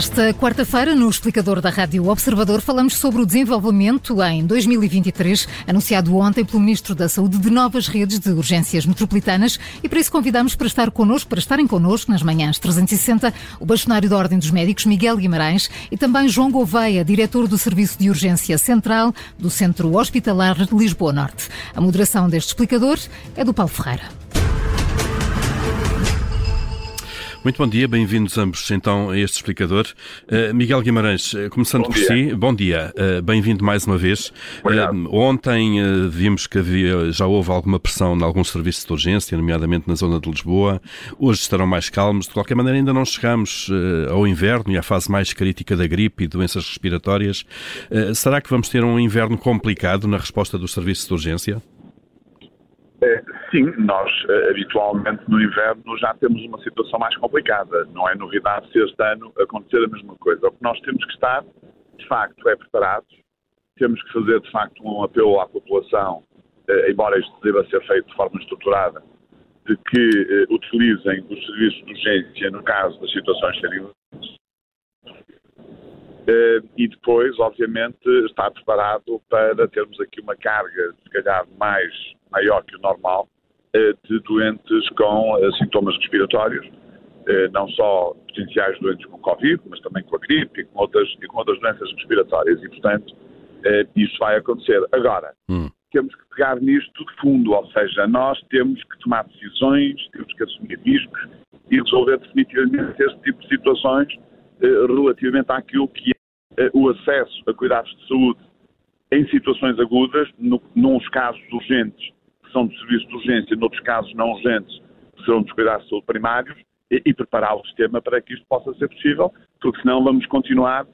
Esta quarta-feira, no explicador da Rádio Observador, falamos sobre o desenvolvimento em 2023, anunciado ontem pelo Ministro da Saúde, de novas redes de urgências metropolitanas e para isso convidamos para estar connosco, para estarem connosco nas manhãs 360, o bastonário da Ordem dos Médicos, Miguel Guimarães, e também João Gouveia, diretor do Serviço de Urgência Central do Centro Hospitalar de Lisboa Norte. A moderação deste explicador é do Paulo Ferreira. Muito bom dia, bem-vindos ambos então a este explicador. Uh, Miguel Guimarães, uh, começando bom por dia. si, bom dia, uh, bem-vindo mais uma vez. ontem vimos que havia, já houve alguma pressão em alguns serviços de urgência, nomeadamente na zona de Lisboa. Hoje estarão mais calmos. De qualquer maneira, ainda não chegamos ao inverno e à fase mais crítica da gripe e doenças respiratórias. será que vamos ter um inverno complicado na resposta dos serviços de urgência? Sim, nós eh, habitualmente no inverno já temos uma situação mais complicada. Não é novidade se este ano acontecer a mesma coisa. O que nós temos que estar, de facto, é preparados. Temos que fazer, de facto, um apelo à população, eh, embora isto deva ser feito de forma estruturada, de que eh, utilizem os serviços de urgência no caso das situações serem e depois, obviamente, estar preparado para termos aqui uma carga, se calhar, mais maior que o normal de doentes com eh, sintomas respiratórios, eh, não só potenciais doentes com Covid, mas também com a gripe e com outras, e com outras doenças respiratórias. E, portanto, isso vai acontecer. Agora, hum. temos que pegar nisto de fundo, ou seja, nós temos que tomar decisões, temos que assumir riscos e resolver definitivamente este tipo de situações relativamente àquilo que é o acesso a cuidados de saúde em situações agudas, no, nos casos urgentes que são de serviço de urgência, noutros casos não urgentes, que serão dos cuidados de saúde primários, e, e preparar o sistema para que isto possa ser possível, porque senão vamos continuar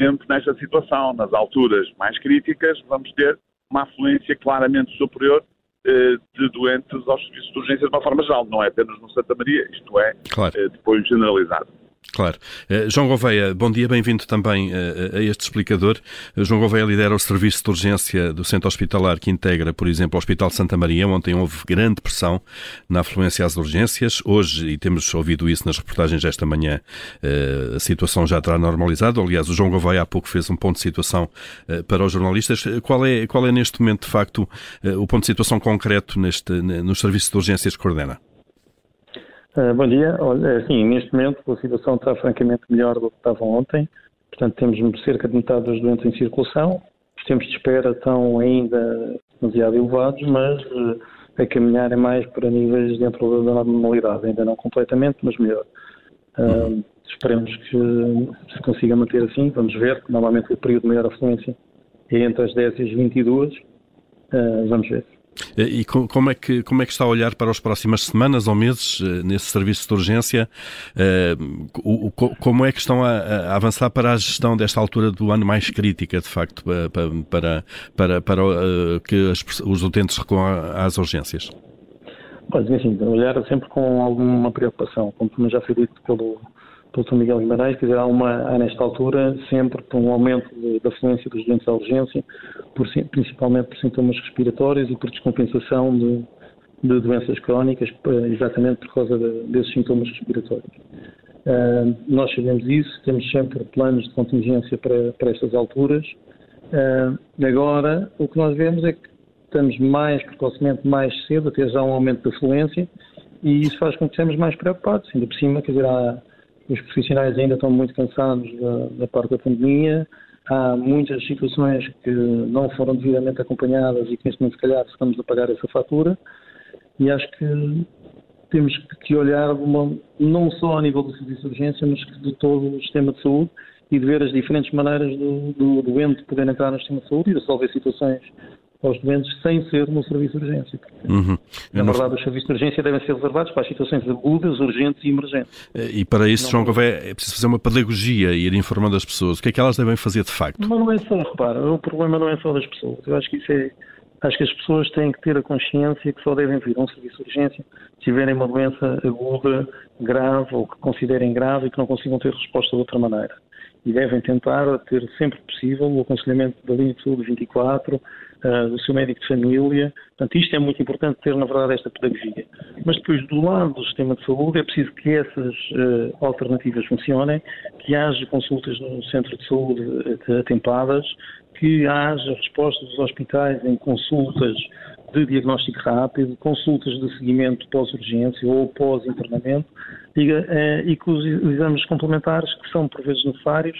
sempre nesta situação. Nas alturas mais críticas, vamos ter uma afluência claramente superior eh, de doentes aos serviços de urgência de uma forma geral, não é apenas no Santa Maria, isto é claro. eh, depois generalizado. Claro. Uh, João Gouveia, bom dia, bem-vindo também uh, a este explicador. João Gouveia lidera o serviço de urgência do centro hospitalar que integra, por exemplo, o Hospital Santa Maria. Ontem houve grande pressão na afluência às urgências. Hoje, e temos ouvido isso nas reportagens desta manhã, a situação já terá normalizado. Aliás, o João Gouveia há pouco fez um ponto de situação para os jornalistas. Qual é, qual é neste momento, de facto, o ponto de situação concreto neste, nos serviços de urgências que coordena? Uh, bom dia. Olha, é assim, neste momento a situação está francamente melhor do que estava ontem. Portanto, temos cerca de metade dos doentes em circulação. Os tempos de espera estão ainda demasiado elevados, mas uh, a caminhar é mais para níveis dentro da normalidade. Ainda não completamente, mas melhor. Uh, esperemos que se consiga manter assim. Vamos ver. Normalmente o período de maior afluência é entre as 10 e as 22. Uh, vamos ver. Eh, e como é, que, como é que está a olhar para as próximas semanas ou meses eh, nesse serviço de urgência? Eh, como é que estão a, avançar para a gestão desta altura do ano mais crítica, de facto, para, para, para, para que os utentes recorram às urgências? Olha, assim, olhar sempre com alguma preocupação, como já foi dito pelo, pelo Sr. Miguel Guimarães, quer dizer, há, uma, há nesta altura sempre um aumento da fluência dos doentes à urgência, por, principalmente por sintomas respiratórios e por descompensação de, de doenças crónicas, exatamente por causa de, desses sintomas respiratórios. Uh, nós sabemos isso, temos sempre planos de contingência para, para estas alturas. Uh, agora, o que nós vemos é que estamos mais precocemente, mais cedo, a ter já um aumento da fluência, e isso faz com que estejamos mais preocupados. Ainda por cima, quer dizer, há, os profissionais ainda estão muito cansados da, da parte da pandemia, há muitas situações que não foram devidamente acompanhadas e que neste momento, se calhar, estamos a pagar essa fatura. E acho que temos que olhar uma, não só a nível do serviço de urgência, mas de todo o sistema de saúde e de ver as diferentes maneiras do, do doente poder entrar no sistema de saúde e resolver situações aos doentes sem ser no serviço de urgência. Uhum. Na verdade, não... os serviços de urgência devem ser reservados para as situações agudas, urgentes e emergentes. Eh, e para isso, não João Gouveia, é preciso fazer uma pedagogia e ir informando as pessoas. O que é que elas devem fazer de facto? Mas não é só, repara, o problema não é só das pessoas. Eu acho que isso é. Acho que as pessoas têm que ter a consciência que só devem vir a um serviço de urgência se tiverem uma doença aguda, grave ou que considerem grave e que não consigam ter resposta de outra maneira. E devem tentar ter sempre possível o aconselhamento da linha de saúde 24, uh, do seu médico de família. Portanto, isto é muito importante ter, na verdade, esta pedagogia. Mas depois, do lado do sistema de saúde, é preciso que essas uh, alternativas funcionem, que haja consultas no centro de saúde atempadas, que haja respostas dos hospitais em consultas de diagnóstico rápido, consultas de seguimento pós-urgência ou pós-internamento e, eh, e que os exames complementares, que são por vezes necessários,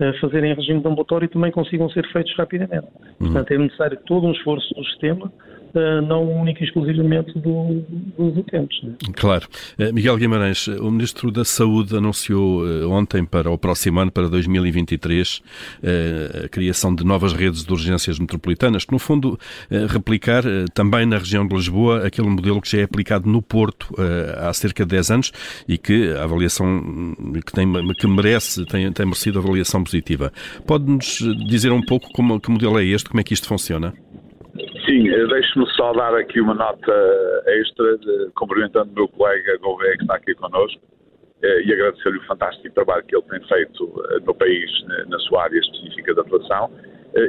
eh, fazerem em regime de ambulatório também consigam ser feitos rapidamente. Uhum. Portanto, é necessário todo um esforço do sistema não única e exclusivamente do, dos utentes. Né? Claro. Eh, Miguel Guimarães, o Ministro da Saúde anunciou eh, ontem para o próximo ano, para 2023, a criação de novas redes de urgências metropolitanas, que no fundo replicar também na região de Lisboa aquele modelo que já é aplicado no Porto há cerca de 10 anos e que a avaliação hum, que, tem, que merece, tem, tem merecido avaliação positiva. Pode-nos dizer um pouco como, que modelo é este, como é que isto funciona? Sim, eh, deixe-me só dar aqui uma nota extra, de, cumprimentando o meu colega Gouveia que está aqui connosco eh, e agradecer-lhe o fantástico trabalho que ele tem feito eh, no país, na sua área específica de atuação,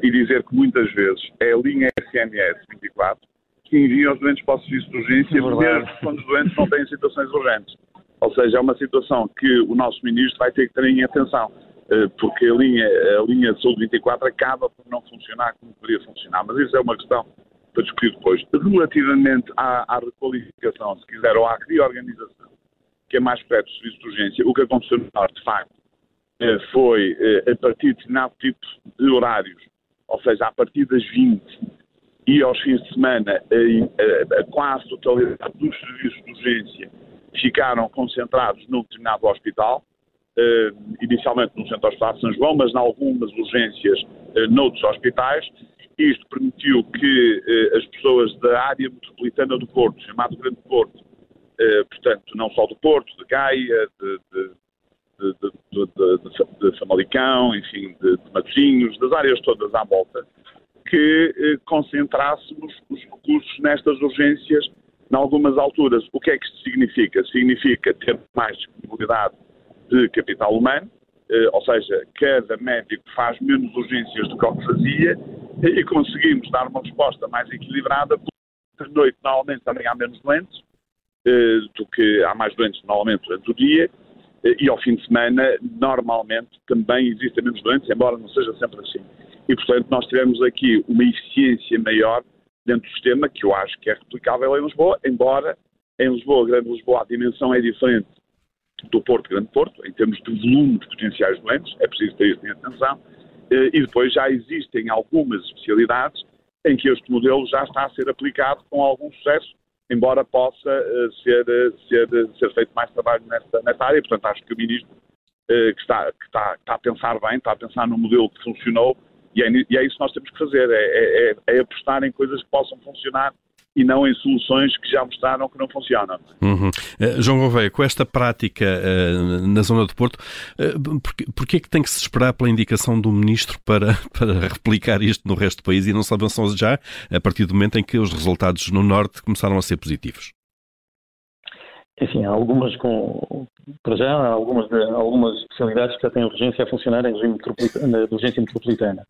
e dizer que muitas vezes é a linha SMS 24 que envia os doentes para o serviço de urgência, é mesmo quando os doentes não têm situações urgentes. Ou seja, é uma situação que o nosso ministro vai ter que ter em atenção eh, porque a linha, a linha de saúde 24 acaba por não funcionar como poderia funcionar. Mas isso é uma questão para discutir depois. Relativamente à, à requalificação, se quiser, ou à reorganização, que é mais perto do serviço de urgência, o que aconteceu no Norte, de facto, eh, foi eh, a partir de determinado tipo de horários, ou seja, a partir das 20 e aos fins de semana, a, a quase totalidade dos serviços de urgência ficaram concentrados num determinado hospital, eh, inicialmente no Centro Hospitalar de São João, mas em algumas urgências noutros hospitais. Isto permitiu que eh, as pessoas da área metropolitana do Porto, chamado Grande Porto, portanto, não só do Porto, de Gaia, de, de, de, de, Famalicão, enfim, de, de Matosinhos, das áreas todas à volta, que concentrássemos os recursos nestas urgências em algumas alturas. O que é que isto significa? Significa ter mais disponibilidade de capital humano, eh, ou seja, cada médico faz menos urgências do que o que fazia e conseguimos dar uma resposta mais equilibrada, porque de noite normalmente também há menos doentes eh, do que há mais doentes normalmente durante o dia eh, e ao fim de semana normalmente também existem menos doentes, embora não seja sempre assim. E portanto nós tivemos aqui uma eficiência maior dentro do sistema que eu acho que é replicável em Lisboa, embora em Lisboa, Grande Lisboa, a dimensão é diferente do Porto Grande Porto, em termos de volume de potenciais doentes, é preciso ter isso em atenção, e depois já existem algumas especialidades em que este modelo já está a ser aplicado com algum sucesso, embora possa eh, ser, eh, ser, ser feito mais trabalho nesta, área. Portanto, acho que o Ministro que, está, que está, está, a pensar bem, está a pensar num modelo que funcionou, e é, e é isso que nós temos que fazer, é, é, é, é apostar em coisas que possam funcionar e não em soluções que já mostraram que não funcionam. Uhum. Uh, João Gouveia, com esta prática uh, na zona do Porto, uh, porquê, porquê é que tem que se esperar pela indicação do Ministro para, para replicar isto no resto do país e não se avançam já a partir do momento em que os resultados no Norte começaram a ser positivos? Enfim, há algumas com, para já, há algumas, algumas especialidades que já têm urgência a funcionar em regime de urgência metropolitana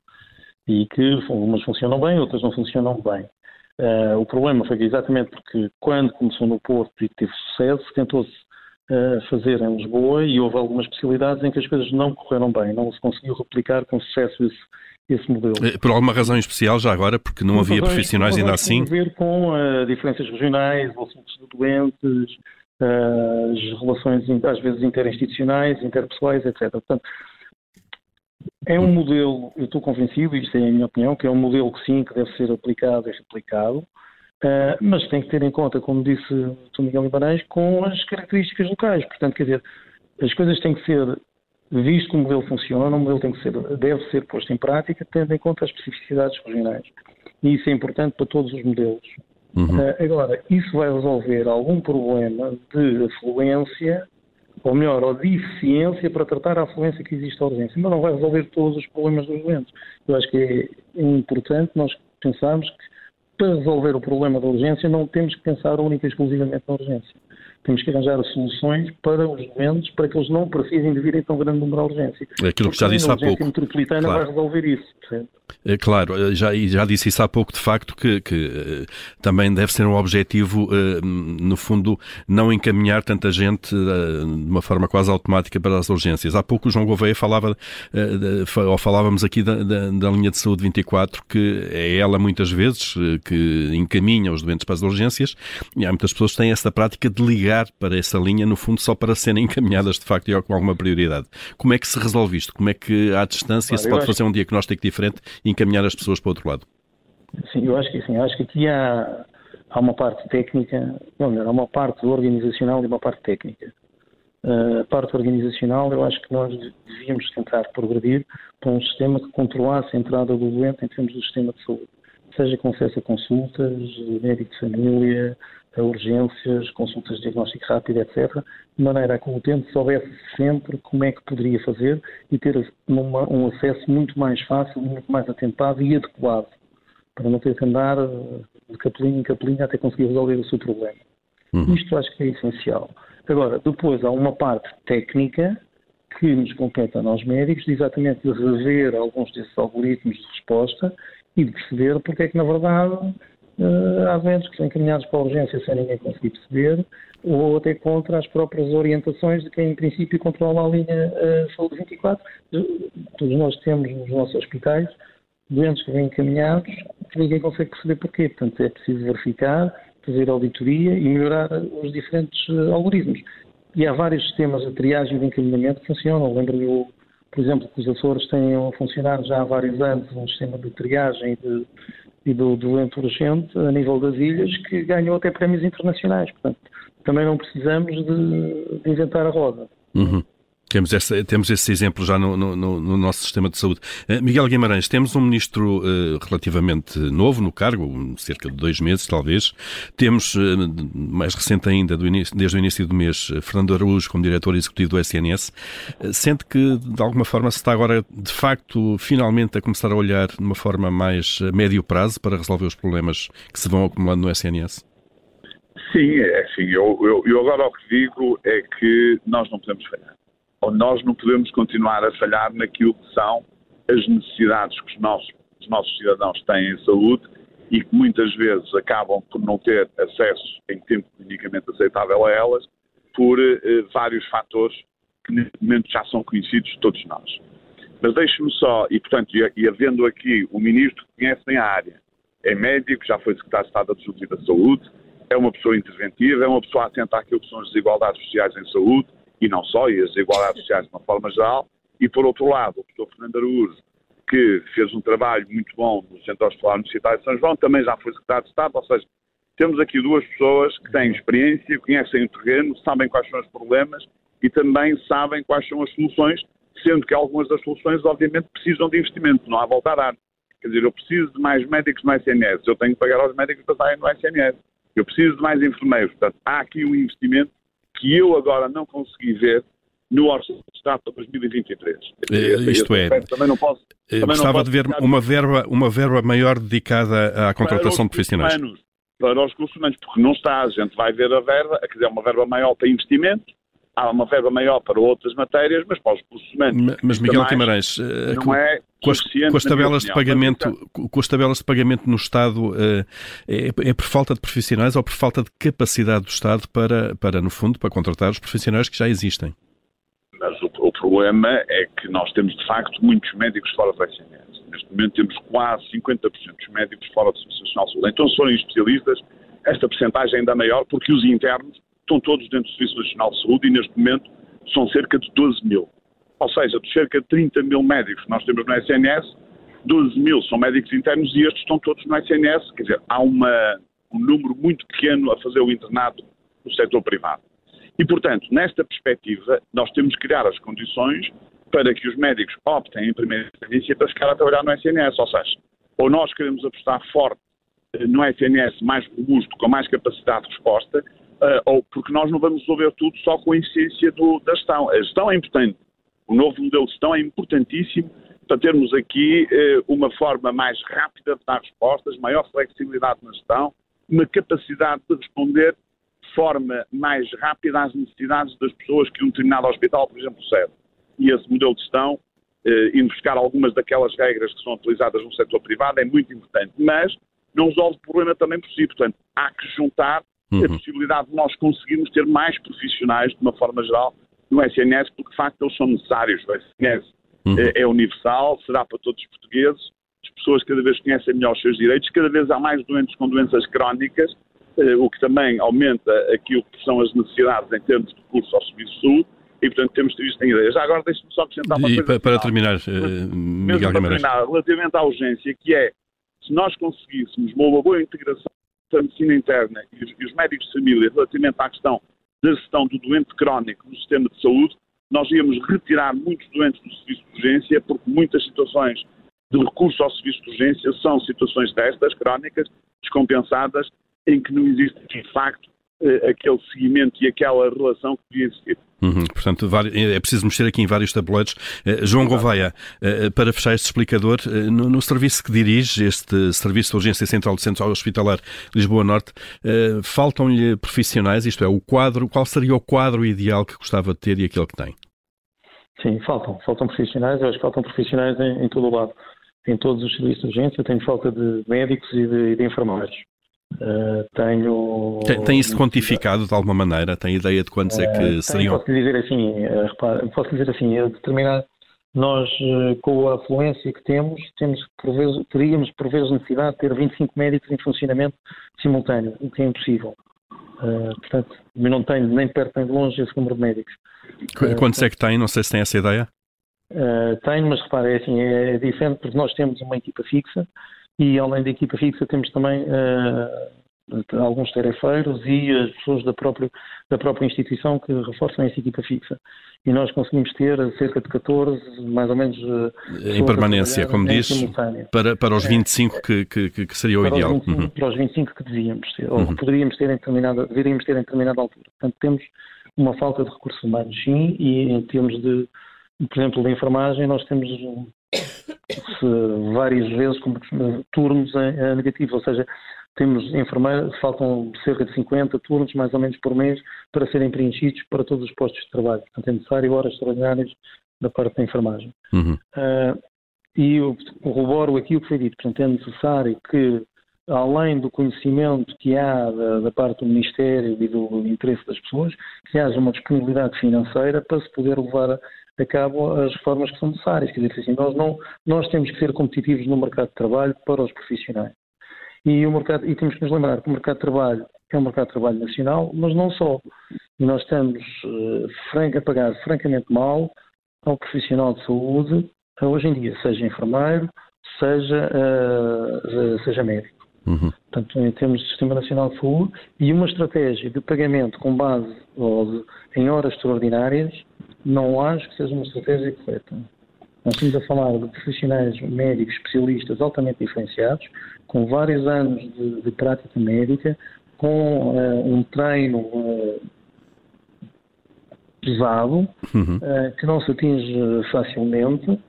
e que algumas funcionam bem, outras não funcionam bem. Uh, o problema foi que exatamente porque quando começou no Porto e teve sucesso, tentou-se uh, fazer em Lisboa e houve algumas especialidades em que as coisas não correram bem, não se conseguiu replicar com sucesso esse, esse modelo. Eh, por alguma razão especial já agora, porque não havia profissionais ainda assim? Tem a ver com uh, diferenças regionais, fluxo de doentes, as relações às vezes interinstitucionais, interpessoais, etc. Portanto, é um modelo, eu estou convencido, isto é a minha opinião, que é um modelo que sim, que deve ser aplicado e replicado, uh, mas tem que ter em conta, como disse o. Miguel Guimarães, com as características locais. Portanto, quer dizer, as coisas têm que ser visto que o modelo funciona, o modelo tem que ser, deve ser posto em prática, tendo em conta as especificidades regionais. E isso é importante para todos os modelos. Uhum. Uh, agora, isso vai resolver algum problema de afluência ou melhor, ou de eficiência para tratar a afluência que existe à urgência, mas não vai resolver todos os problemas dos doentes. Eu acho que é importante nós pensarmos que para resolver o problema da urgência não temos que pensar única e exclusivamente na urgência. Temos que arranjar soluções para os doentes, para que eles não precisem de vir em tão grande número de urgência. Aquilo que já disse há pouco. A metropolitana claro. vai resolver isso, certo? É, claro, eh, já, já disse isso há pouco, de facto, que, que uh, também deve ser um objetivo, no fundo, não encaminhar tanta gente de uma forma quase automática para as urgências. Há pouco o João Gouveia falava, ou falávamos aqui da, da, da, linha de saúde 24, que é ela muitas vezes que encaminha os doentes para as urgências, e há muitas pessoas que têm essa prática de ligar para essa linha, no fundo, só para serem encaminhadas de facto e com alguma prioridade. Como é que se resolve isto? Como é que, à distância, se pode fazer um diagnóstico diferente e encaminhar as pessoas para o outro lado? Sim, eu acho que sim. Eu acho que aqui há, há uma parte técnica, não, melhor, há uma parte organizacional e uma parte técnica. Uh, a parte organizacional, eu acho que nós devíamos tentar progredir para um sistema que controlasse a entrada do doente em termos do sistema de saúde, seja com acesso a consultas, médico de família, urgências, consultas de diagnóstico rápido, etc., de maneira a que o utente soubesse sempre como é que poderia fazer e ter uma, um acesso muito mais fácil, muito mais atentado e adequado, para não ter que andar eh, de capelinha em capelinha até conseguir resolver o seu problema. Uhum. Isto acho que é essencial. Agora, depois há uma parte técnica que nos compete a nós médicos, de exatamente de rever alguns desses algoritmos de resposta e de perceber porque é que, na verdade, há doentes que são encaminhados para a urgência sem ninguém conseguir perceber, ou até contra as próprias orientações de quem, em princípio, controla a linha uh, Saúde 24. Todos nós temos nos nossos hospitais doentes que vêm encaminhados que ninguém consegue perceber porquê. Portanto, é preciso verificar, fazer auditoria e melhorar os diferentes algoritmos. E há vários sistemas de triagem de encaminhamento que funcionam. Lembro-me, por exemplo, que os Açores têm a funcionar já há vários anos um sistema de triagem de e do doente urgente a nível das ilhas que ganhou até prémios internacionais. Portanto, também não precisamos de, de inventar a roda. Uhum. Temos, essa, temos esse exemplo já no, no, no, nosso sistema de saúde. Uh, Miguel Guimarães, temos um ministro uh, relativamente novo no cargo, cerca de dois meses talvez. Temos, uh, mais recente ainda, desde o início do mês, Fernando Araújo como diretor executivo do SNS. sente que, de alguma forma, se está agora, de facto, finalmente a começar a olhar de uma forma mais a médio prazo para resolver os problemas que se vão acumulando no SNS? Sim, é assim. Eu, eu, eu agora o que digo é que nós não podemos falhar ou nós não podemos continuar a falhar naquilo que são as necessidades que os nossos, os nossos cidadãos têm em saúde e que muitas vezes acabam por não ter acesso em tempo clinicamente aceitável a elas por eh, vários fatores que neste momento já são conhecidos de todos nós. Mas deixe-me só, e portanto, e, e havendo aqui um ministro que conhece bem a área, é médico, já foi secretário de Estado Adjunto da Saúde, é uma pessoa interventiva, é uma pessoa atenta àquilo que são as desigualdades sociais em saúde, e não só, e as desigualdades sociais de uma forma geral, e por outro lado, o professor Fernando Araújo, que fez um trabalho muito bom no Centro Hospitalar Universitário de São João, também já foi secretário de Estado, ou seja, temos aqui duas pessoas que têm experiência, conhecem o terreno, sabem quais são os problemas e também sabem quais são as soluções, sendo que algumas das soluções, obviamente, precisam de investimento, não há volta a dar. Quer dizer, eu preciso de mais médicos no SNS, eu tenho que pagar aos médicos para estarem no SNS. Eu preciso de mais enfermeiros. Portanto, há aqui um investimento que eu agora não consegui ver no Orçamento de Estado para 2023. É, isto é, também não posso, também gostava não de ver uma verba, uma verba maior dedicada à contratação de profissionais. Humanos, para os recursos humanos, porque não está, a gente vai ver a verba, quer dizer, uma verba maior para investimento, há uma verba maior para outras matérias, mas para os recursos humanos. Mas, Miguel Guimarães, eh, não é com as, com as tabelas de pagamento, com as tabelas de pagamento no Estado, eh, é, é, por falta de profissionais ou por falta de capacidade do Estado para, para, no fundo, para contratar os profissionais que já existem? Mas o, o problema é que nós temos, de facto, muitos médicos fora do SNS. Neste momento temos quase 50% dos médicos fora do Serviço Nacional de Saúde. Então, se forem especialistas, esta percentagem ainda é maior, porque os internos estão todos dentro do Serviço Nacional de Saúde e neste momento são cerca de 12 mil. Ou seja, de cerca de 30 mil médicos que nós temos no SNS, 12 mil são médicos internos e estes estão todos no SNS. Quer dizer, há uma, um número muito pequeno a fazer o internato no setor privado. E, portanto, nesta perspectiva, nós temos que criar as condições para que os médicos optem em primeira instância para ficar a trabalhar no SNS. Ou seja, ou nós queremos apostar forte eh, no SNS mais robusto, com mais capacidade de resposta, ou porque nós não vamos resolver tudo só com a eficiência do, da gestão. A gestão é importante. O novo modelo de gestão é importantíssimo para termos aqui uh, uma forma mais rápida de dar respostas, maior flexibilidade na gestão, uma capacidade de responder de forma mais rápida às necessidades das pessoas que um determinado hospital, por exemplo, serve. E esse modelo de gestão, eh, indo buscar algumas daquelas regras que são utilizadas no setor privado, é muito importante. Mas não resolve o problema também por si. Portanto, há que juntar uhum. a possibilidade de nós conseguirmos ter mais profissionais, de uma forma geral, no SNS, porque de facto eles são necessários. O SNS uhum. é, é universal, será para todos os portugueses, as pessoas cada vez conhecem melhor os seus direitos, cada vez há mais doentes com doenças crónicas, eh, o que também aumenta aquilo que são as necessidades em termos de recurso ao serviço de saúde, e portanto temos de ter isto em ideia. Já agora deixe-me só acrescentar uma e coisa. E para, terminar, uh, Miguel para terminar, relativamente à urgência, que é, se nós conseguíssemos uma boa integração da medicina interna e os, e os médicos de família relativamente à questão da gestão do doente crónico no sistema de saúde, nós íamos retirar muitos doentes do serviço de urgência, porque muitas situações de recurso ao serviço de urgência são situações destas, crónicas, descompensadas, em que não existe, de facto, eh, aquele seguimento e aquela relação que devia existir. Uhum, portanto, é preciso mexer aqui em vários tabuleiros. Uh, João Gouveia, uh, para fechar este explicador, no, no, serviço que dirige, este Serviço de Urgência Central do Centro Hospitalar Lisboa Norte, faltam-lhe profissionais, isto é, o quadro, qual seria o quadro ideal que gostava de ter e aquele que tem? Sim, faltam. Faltam profissionais, eu acho que faltam profissionais em, em todo o lado. Em todos os serviços de urgência, tenho falta de médicos e de, de enfermeiros. Uh, tenho. Tem, tem, isso quantificado de alguma maneira? Tem ideia de quantos uh, é que tenho, seriam? Posso dizer assim, uh, repara, posso dizer assim, determinar, nós com a afluência que temos, temos por vezes, teríamos por vezes necessidade de ter 25 médicos em funcionamento simultâneo, o que é impossível. portanto, não tenho nem perto nem de longe esse número de médicos. Quantos é que tem? Não sei se tem essa ideia. tenho, mas repara, é assim, é diferente porque nós temos uma equipa fixa e além da equipa fixa temos também uh, alguns tarefeiros e as pessoas da própria, da própria instituição que reforçam essa equipa fixa. E nós conseguimos ter cerca de 14, mais ou menos. Uh, em permanência, como diz, para, para os 25 é, que, que, que seria o para ideal. Os 25, uhum. Para os 25 que devíamos ter, ou uhum. poderíamos ter em determinada, deveríamos ter em determinada altura. Portanto, temos uma falta de recursos humanos, sim, e em termos de, por exemplo, de enfermagem, nós temos várias vezes com turnos negativos, ou seja, temos enfermeiros, faltam cerca de 50 turnos, mais ou menos por mês, para serem preenchidos para todos os postos de trabalho. Portanto, é necessário horas extraordinárias da parte da enfermagem. Uhum. Uh, e eu corroboro aqui o que foi dito. Portanto, é necessário que, além do conhecimento que há da, da, parte do Ministério e do interesse das pessoas, que haja uma disponibilidade financeira para se poder levar a, cabo as reformas que são necessárias. Quer dizer, assim, nós, não, nós temos que ser competitivos no mercado de trabalho para os profissionais. E, o mercado, e temos que nos lembrar que o mercado de trabalho é um mercado de trabalho nacional, mas não só. E nós estamos uh, a pagar francamente mal ao profissional de saúde, uh, hoje em dia, seja enfermeiro, seja, uh, seja médico. Uhum. Portanto, em termos de Sistema Nacional de Saúde, e uma estratégia de pagamento com base em horas extraordinárias não acho que seja uma estratégia correta. Nós estamos a falar de profissionais médicos especialistas altamente diferenciados, com vários anos de, de prática médica, com uh, um treino uh, pesado, uhum. uh, que não se atinge facilmente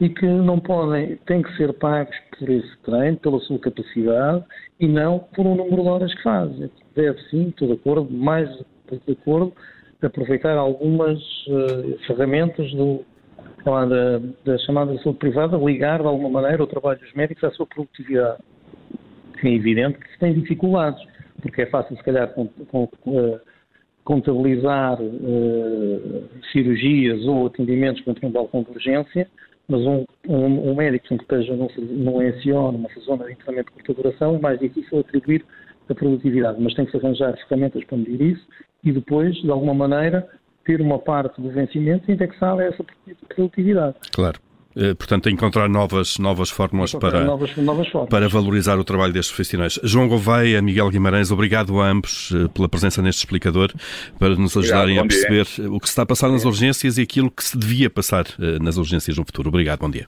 e que não podem, têm que ser pagos por esse treino, pela sua capacidade e não por um número de horas que fazem. Deve sim, estou de acordo, mais de acordo, aproveitar algumas uh, ferramentas do, lá, da, da, chamada saúde privada, ligar de alguma maneira o trabalho dos médicos à sua produtividade. É evidente que se tem dificuldades, porque é fácil, se calhar, com, com, uh, contabilizar uh, cirurgias ou atendimentos contra um balcão de urgência, mas um, um, um médico que esteja num, num numa zona de internamento de curta duração, é mais difícil atribuir a produtividade, mas tem que se arranjar ferramentas para medir isso e depois, de alguma maneira, ter uma parte do vencimento indexada a essa produtividade. Claro. Eh, portanto, encontrar novas, novas fórmulas para, novas, novas formas. para valorizar o trabalho destes profissionais. João Gouveia, Miguel Guimarães, obrigado a ambos eh, pela presença neste explicador, para nos ajudarem obrigado, a perceber dia. o que se está a passar nas urgências e aquilo que se devia passar eh, nas urgências no futuro. Obrigado, bom dia.